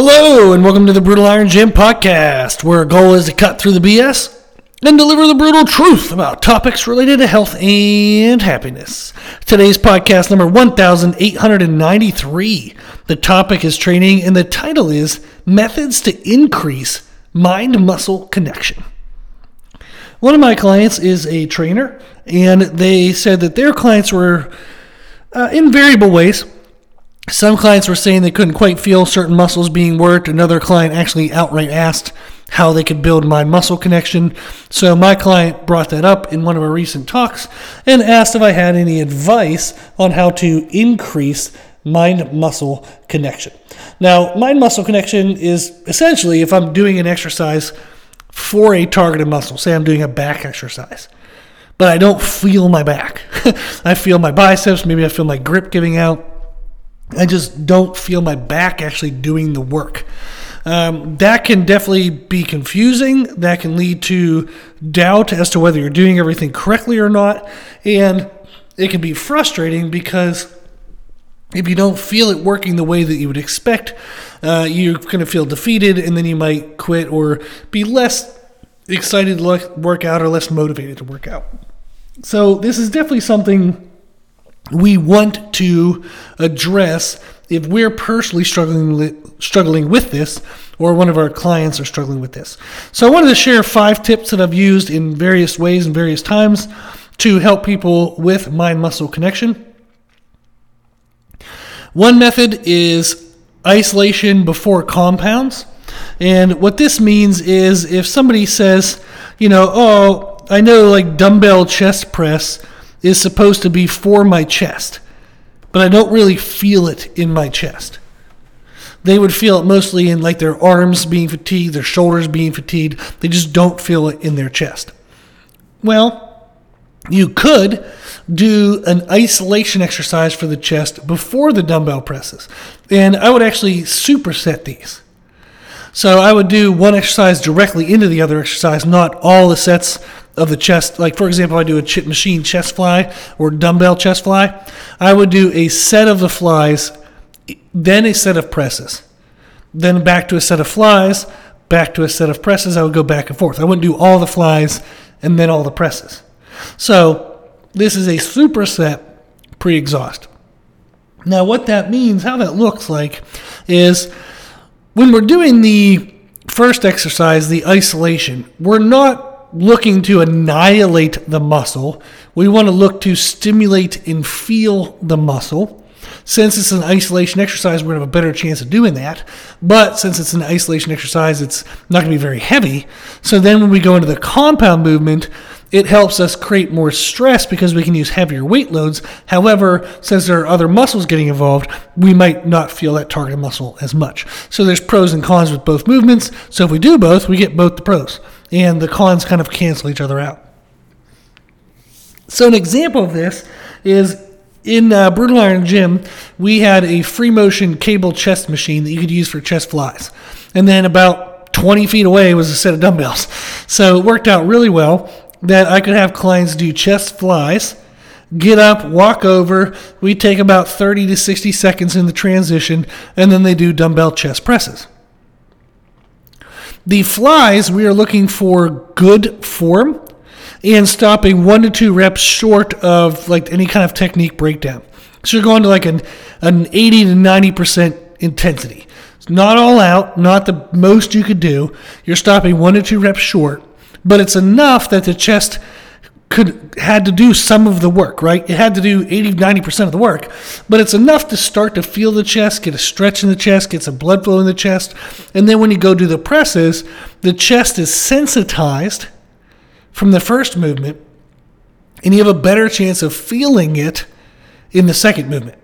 Hello, and welcome to the Brutal Iron Gym podcast, where our goal is to cut through the BS and deliver the brutal truth about topics related to health and happiness. Today's podcast number 1893. The topic is training, and the title is Methods to Increase Mind Muscle Connection. One of my clients is a trainer, and they said that their clients were uh, in variable ways some clients were saying they couldn't quite feel certain muscles being worked. Another client actually outright asked how they could build mind muscle connection. So my client brought that up in one of our recent talks and asked if I had any advice on how to increase mind muscle connection. Now, mind muscle connection is essentially if I'm doing an exercise for a targeted muscle, say I'm doing a back exercise. But I don't feel my back. I feel my biceps, maybe I feel my grip giving out I just don't feel my back actually doing the work. Um, that can definitely be confusing. That can lead to doubt as to whether you're doing everything correctly or not. And it can be frustrating because if you don't feel it working the way that you would expect, uh, you're going to feel defeated and then you might quit or be less excited to work out or less motivated to work out. So, this is definitely something we want to address if we're personally struggling struggling with this or one of our clients are struggling with this. So I wanted to share five tips that I've used in various ways and various times to help people with mind muscle connection. One method is isolation before compounds. And what this means is if somebody says, you know, oh, I know like dumbbell chest press is supposed to be for my chest, but I don't really feel it in my chest. They would feel it mostly in like their arms being fatigued, their shoulders being fatigued. They just don't feel it in their chest. Well, you could do an isolation exercise for the chest before the dumbbell presses. And I would actually superset these. So I would do one exercise directly into the other exercise, not all the sets of the chest. Like, for example, I do a chip machine chest fly or dumbbell chest fly. I would do a set of the flies, then a set of presses, then back to a set of flies, back to a set of presses. I would go back and forth. I wouldn't do all the flies and then all the presses. So, this is a superset pre exhaust. Now, what that means, how that looks like, is when we're doing the first exercise, the isolation, we're not looking to annihilate the muscle. We want to look to stimulate and feel the muscle. Since it's an isolation exercise, we're going to have a better chance of doing that. But since it's an isolation exercise, it's not going to be very heavy. So then when we go into the compound movement, it helps us create more stress because we can use heavier weight loads. However, since there are other muscles getting involved, we might not feel that target muscle as much. So there's pros and cons with both movements. So if we do both, we get both the pros, and the cons kind of cancel each other out. So an example of this is in uh, Brutal Iron Gym, we had a free motion cable chest machine that you could use for chest flies. And then about 20 feet away was a set of dumbbells. So it worked out really well that I could have clients do chest flies, get up, walk over. We take about 30 to 60 seconds in the transition, and then they do dumbbell chest presses. The flies, we are looking for good form and stopping one to two reps short of like any kind of technique breakdown. So you're going to like an, an 80 to 90% intensity. It's not all out, not the most you could do. You're stopping one to two reps short but it's enough that the chest could had to do some of the work, right? It had to do 80, 90% of the work, but it's enough to start to feel the chest, get a stretch in the chest, get some blood flow in the chest. And then when you go do the presses, the chest is sensitized from the first movement, and you have a better chance of feeling it in the second movement.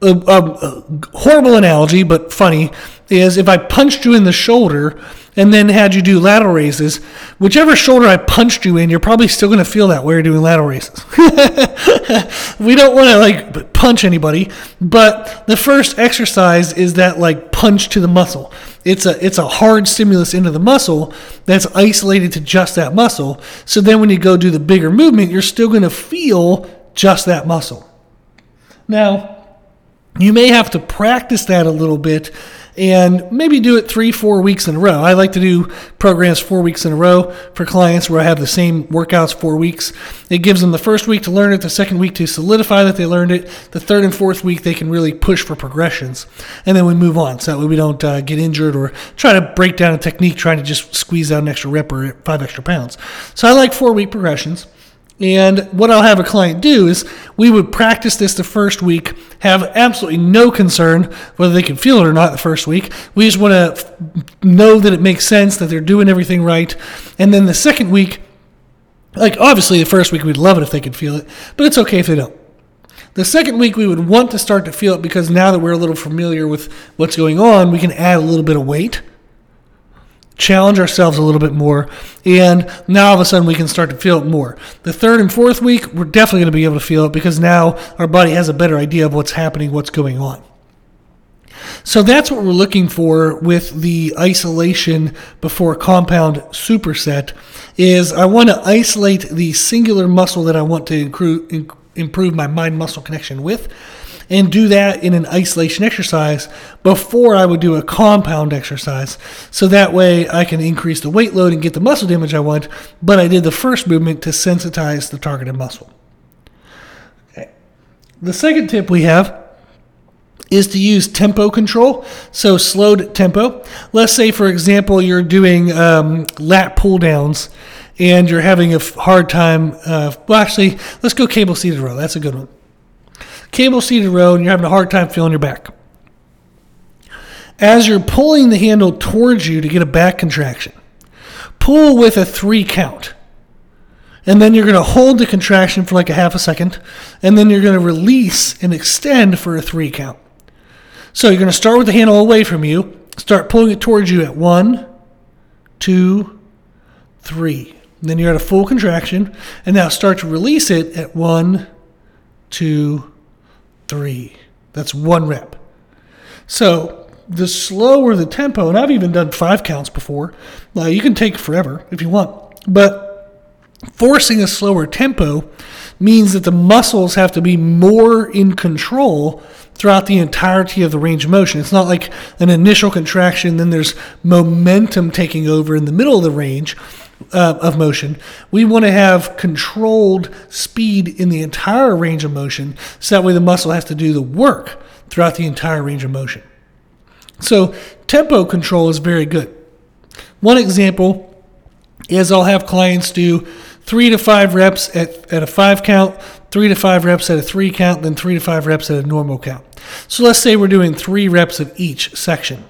A, a, a horrible analogy, but funny, is if I punched you in the shoulder and then had you do lateral raises, whichever shoulder I punched you in, you're probably still going to feel that while you're doing lateral raises. we don't want to like punch anybody, but the first exercise is that like punch to the muscle. It's a it's a hard stimulus into the muscle that's isolated to just that muscle. So then when you go do the bigger movement, you're still going to feel just that muscle. Now, you may have to practice that a little bit and maybe do it three, four weeks in a row. I like to do programs four weeks in a row for clients where I have the same workouts four weeks. It gives them the first week to learn it, the second week to solidify that they learned it, the third and fourth week they can really push for progressions, and then we move on so that way we don't uh, get injured or try to break down a technique trying to just squeeze out an extra rep or five extra pounds. So I like four week progressions. And what I'll have a client do is we would practice this the first week, have absolutely no concern whether they can feel it or not the first week. We just want to know that it makes sense, that they're doing everything right. And then the second week, like obviously the first week we'd love it if they could feel it, but it's okay if they don't. The second week we would want to start to feel it because now that we're a little familiar with what's going on, we can add a little bit of weight challenge ourselves a little bit more, and now all of a sudden we can start to feel it more. The third and fourth week, we're definitely going to be able to feel it because now our body has a better idea of what's happening, what's going on. So that's what we're looking for with the isolation before compound superset is I want to isolate the singular muscle that I want to improve my mind muscle connection with and do that in an isolation exercise before I would do a compound exercise. So that way I can increase the weight load and get the muscle damage I want, but I did the first movement to sensitize the targeted muscle. Okay. The second tip we have is to use tempo control, so slowed tempo. Let's say, for example, you're doing um, lat pull downs and you're having a hard time. Uh, well, actually, let's go cable seated row. That's a good one cable seated row and you're having a hard time feeling your back. As you're pulling the handle towards you to get a back contraction, pull with a three count. And then you're going to hold the contraction for like a half a second. And then you're going to release and extend for a three count. So you're going to start with the handle away from you, start pulling it towards you at one, two, three. And then you're at a full contraction. And now start to release it at one, two, three. That's one rep. So the slower the tempo, and I've even done five counts before. Now you can take forever if you want, but forcing a slower tempo means that the muscles have to be more in control throughout the entirety of the range of motion. It's not like an initial contraction, then there's momentum taking over in the middle of the range uh, of motion. We want to have controlled speed in the entire range of motion, so that way the muscle has to do the work throughout the entire range of motion. So, tempo control is very good. One example is I'll have clients do three to five reps at, at a five count, three to five reps at a three count, then three to five reps at a normal count. So let's say we're doing three reps of each section.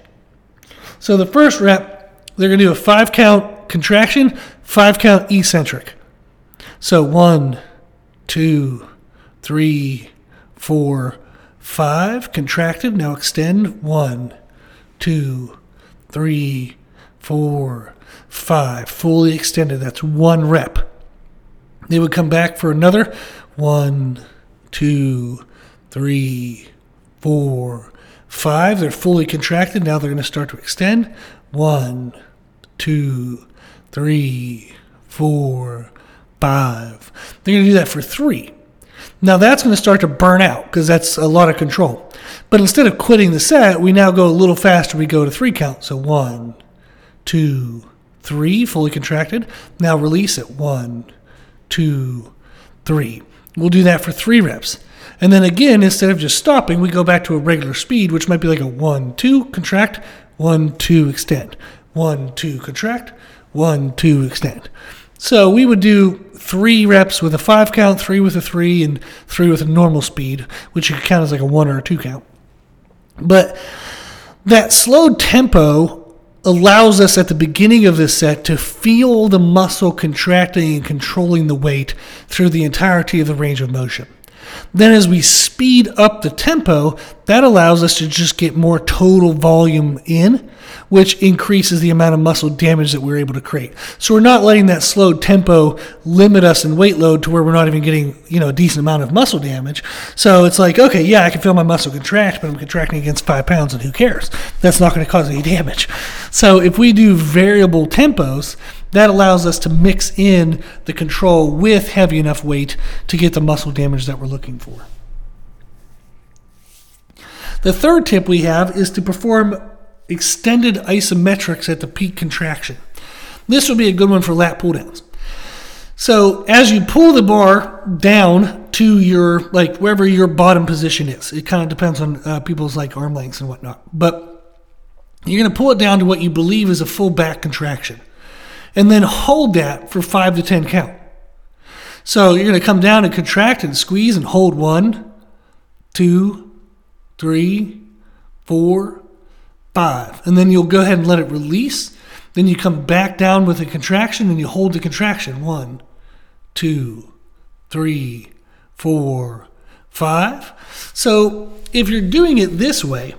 So the first rep, they're going to do a five count contraction, five count eccentric. So one, two, three, four, five, contracted. Now extend. One, two, three, four, five. Fully extended. That's one rep. They would come back for another one, two, three, four, five. They're fully contracted. Now they're going to start to extend. One, two, three, four, five. They're going to do that for three. Now that's going to start to burn out because that's a lot of control. But instead of quitting the set, we now go a little faster. We go to three count. So one, two, three, fully contracted. Now release it. One, two, three. We'll do that for three reps. And then again, instead of just stopping, we go back to a regular speed, which might be like a one, two, contract, one, two, extend, one, two, contract, one, two, extend. So we would do three reps with a five count, three with a three, and three with a normal speed, which you could count as like a one or a two count. But that slow tempo allows us at the beginning of this set to feel the muscle contracting and controlling the weight through the entirety of the range of motion. Then, as we speed up the tempo, that allows us to just get more total volume in, which increases the amount of muscle damage that we're able to create. So, we're not letting that slow tempo limit us in weight load to where we're not even getting you know a decent amount of muscle damage. So, it's like, okay, yeah, I can feel my muscle contract, but I'm contracting against five pounds, and who cares? That's not going to cause any damage. So, if we do variable tempos, that allows us to mix in the control with heavy enough weight to get the muscle damage that we're looking for. The third tip we have is to perform extended isometrics at the peak contraction. This would be a good one for lat pull downs. So as you pull the bar down to your like wherever your bottom position is, it kind of depends on uh, people's like arm lengths and whatnot. But you're going to pull it down to what you believe is a full back contraction, and then hold that for five to ten count. So you're going to come down and contract and squeeze and hold one, two, three, four, five, and then you'll go ahead and let it release. Then you come back down with a contraction and you hold the contraction. One, two, three, four, five. So if you're doing it this way,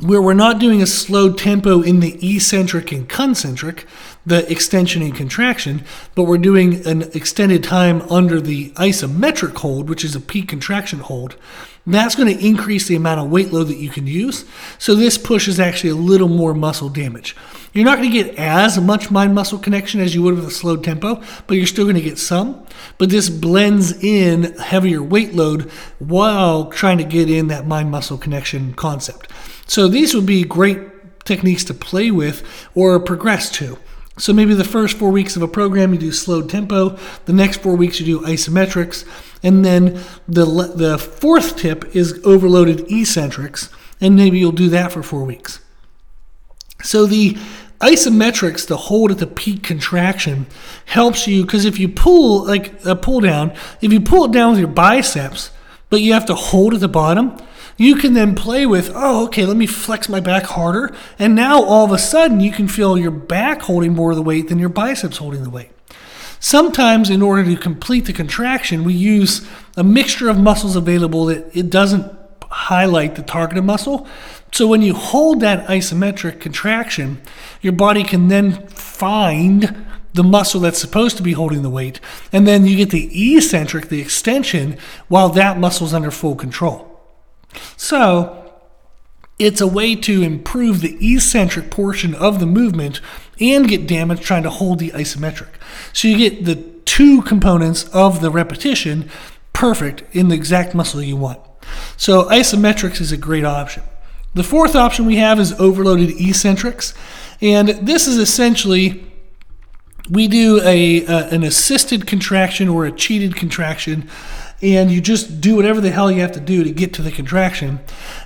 where we're not doing a slow tempo in the eccentric and concentric, the extension and contraction, but we're doing an extended time under the isometric hold, which is a peak contraction hold, that's going to increase the amount of weight load that you can use. So this push is actually a little more muscle damage. You're not going to get as much mind muscle connection as you would with a slow tempo, but you're still going to get some. But this blends in heavier weight load while trying to get in that mind muscle connection concept. So these would be great techniques to play with or progress to. So maybe the first four weeks of a program you do slow tempo, the next four weeks you do isometrics, and then the the fourth tip is overloaded eccentrics, and maybe you'll do that for four weeks. So the isometrics to hold at the peak contraction helps you because if you pull like a pull down, if you pull it down with your biceps, but you have to hold at the bottom, you can then play with, oh, okay, let me flex my back harder. And now all of a sudden you can feel your back holding more of the weight than your biceps holding the weight. Sometimes, in order to complete the contraction, we use a mixture of muscles available that it doesn't highlight the targeted muscle. So when you hold that isometric contraction, your body can then find the muscle that's supposed to be holding the weight, and then you get the eccentric, the extension, while that muscle's under full control. So, it's a way to improve the eccentric portion of the movement and get damage trying to hold the isometric. So you get the two components of the repetition perfect in the exact muscle you want. So isometrics is a great option. The fourth option we have is overloaded eccentrics, and this is essentially we do a, a an assisted contraction or a cheated contraction and you just do whatever the hell you have to do to get to the contraction,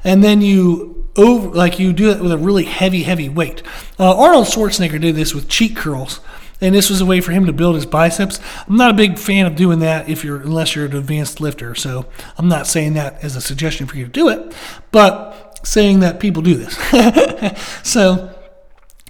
and then you over like you do it with a really heavy, heavy weight. Uh, Arnold Schwarzenegger did this with cheat curls. And this was a way for him to build his biceps. I'm not a big fan of doing that if you're unless you're an advanced lifter. So I'm not saying that as a suggestion for you to do it, but saying that people do this. so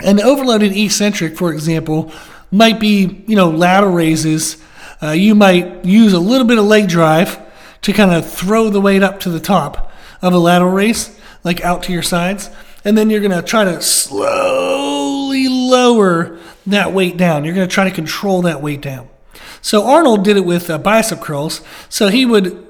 an overloaded eccentric, for example, might be you know lateral raises uh, you might use a little bit of leg drive to kind of throw the weight up to the top of a lateral raise, like out to your sides. And then you're going to try to slowly lower that weight down. You're going to try to control that weight down. So Arnold did it with uh, bicep curls. So he would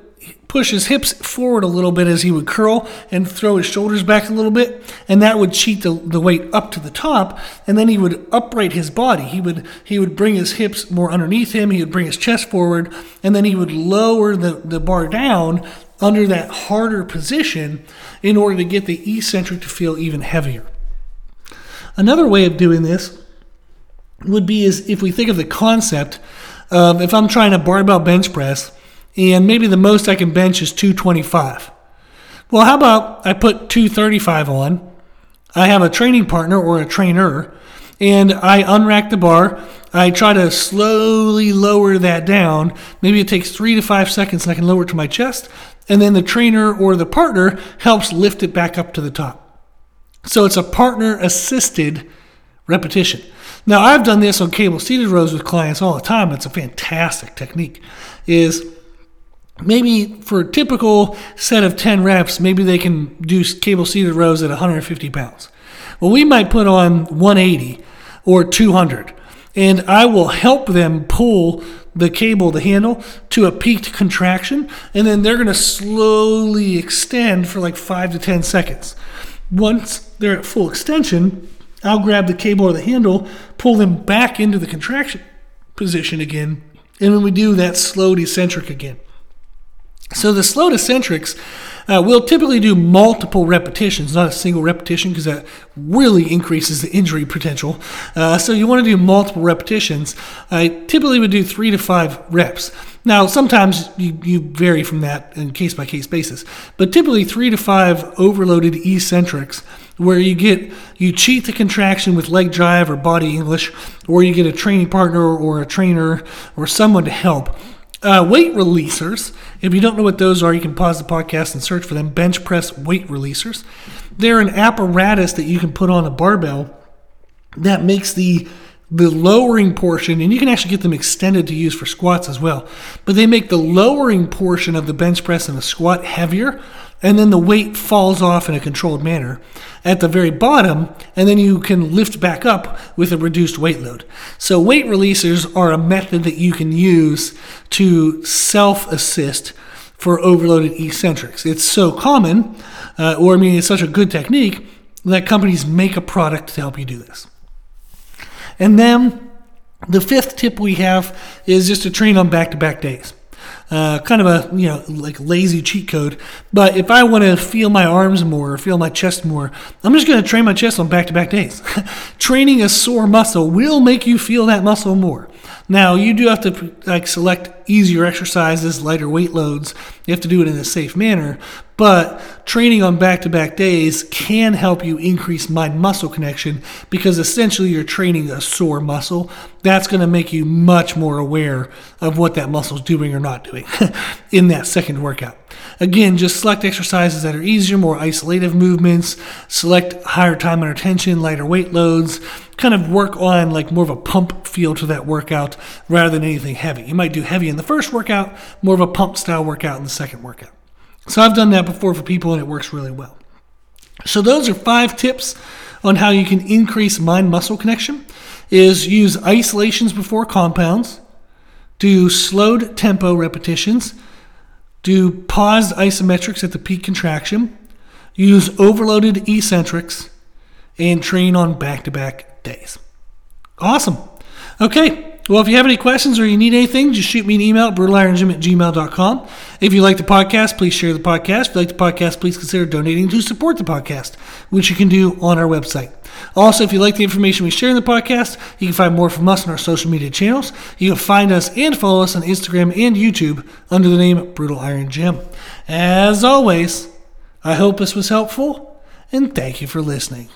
push his hips forward a little bit as he would curl and throw his shoulders back a little bit, and that would cheat the, the weight up to the top. And then he would upright his body. He would he would bring his hips more underneath him. He would bring his chest forward, and then he would lower the, the bar down under that harder position in order to get the eccentric to feel even heavier. Another way of doing this would be is if we think of the concept of if I'm trying a barbell bench press and maybe the most I can bench is 225. Well, how about I put 235 on? I have a training partner or a trainer, and I unrack the bar. I try to slowly lower that down. Maybe it takes three to five seconds, and I can lower it to my chest. And then the trainer or the partner helps lift it back up to the top. So it's a partner assisted repetition. Now, I've done this on cable seated rows with clients all the time. It's a fantastic technique. Is maybe for a typical set of 10 reps, maybe they can do cable seated rows at 150 pounds. Well, we might put on 180 or 200, and I will help them pull the cable, the handle, to a peaked contraction, and then they're going to slowly extend for like 5 to 10 seconds. Once they're at full extension, I'll grab the cable or the handle, pull them back into the contraction position again, and when we do that, slow eccentric again. So the slow eccentrics Uh, we'll typically do multiple repetitions, not a single repetition, because that really increases the injury potential. Uh, so you want to do multiple repetitions. I typically would do three to five reps. Now, sometimes you, you vary from that in case by case basis, but typically three to five overloaded eccentrics where you get you cheat the contraction with leg drive or body English, or you get a training partner or a trainer or someone to help. Uh, weight releasers. If you don't know what those are, you can pause the podcast and search for them. Bench press weight releasers. They're an apparatus that you can put on a barbell that makes the the lowering portion, and you can actually get them extended to use for squats as well. But they make the lowering portion of the bench press and the squat heavier, and then the weight falls off in a controlled manner at the very bottom, and then you can lift back up with a reduced weight load. So, weight releasers are a method that you can use to self assist for overloaded eccentrics. It's so common, uh, or I mean, it's such a good technique that companies make a product to help you do this. And then the fifth tip we have is just to train on back to back days. Uh, kind of a you know like lazy cheat code. But if I want to feel my arms more or feel my chest more, I'm just going to train my chest on back-to-back days. Training a sore muscle will make you feel that muscle more. Now you do have to like select easier exercises, lighter weight loads. You have to do it in a safe manner. But training on back to back days can help you increase mind muscle connection because essentially you're training a sore muscle. That's going to make you much more aware of what that muscle is doing or not doing in that second workout. Again, just select exercises that are easier, more isolative movements, select higher time under tension, lighter weight loads, kind of work on like more of a pump feel to that workout rather than anything heavy. You might do heavy in the first workout, more of a pump style workout in the second workout. So I've done that before for people and it works really well. So those are five tips on how you can increase mind muscle connection is use isolations before compounds, do slowed tempo repetitions, do paused isometrics at the peak contraction, use overloaded eccentrics, and train on back to back days. Awesome. Okay, well, if you have any questions or you need anything, just shoot me an email at brutalirongym at gmail.com. If you like the podcast, please share the podcast. If you like the podcast, please consider donating to support the podcast, which you can do on our website. Also, if you like the information we share in the podcast, you can find more from us on our social media channels. You can find us and follow us on Instagram and YouTube under the name Brutal Iron Gym. As always, I hope this was helpful, and thank you for listening.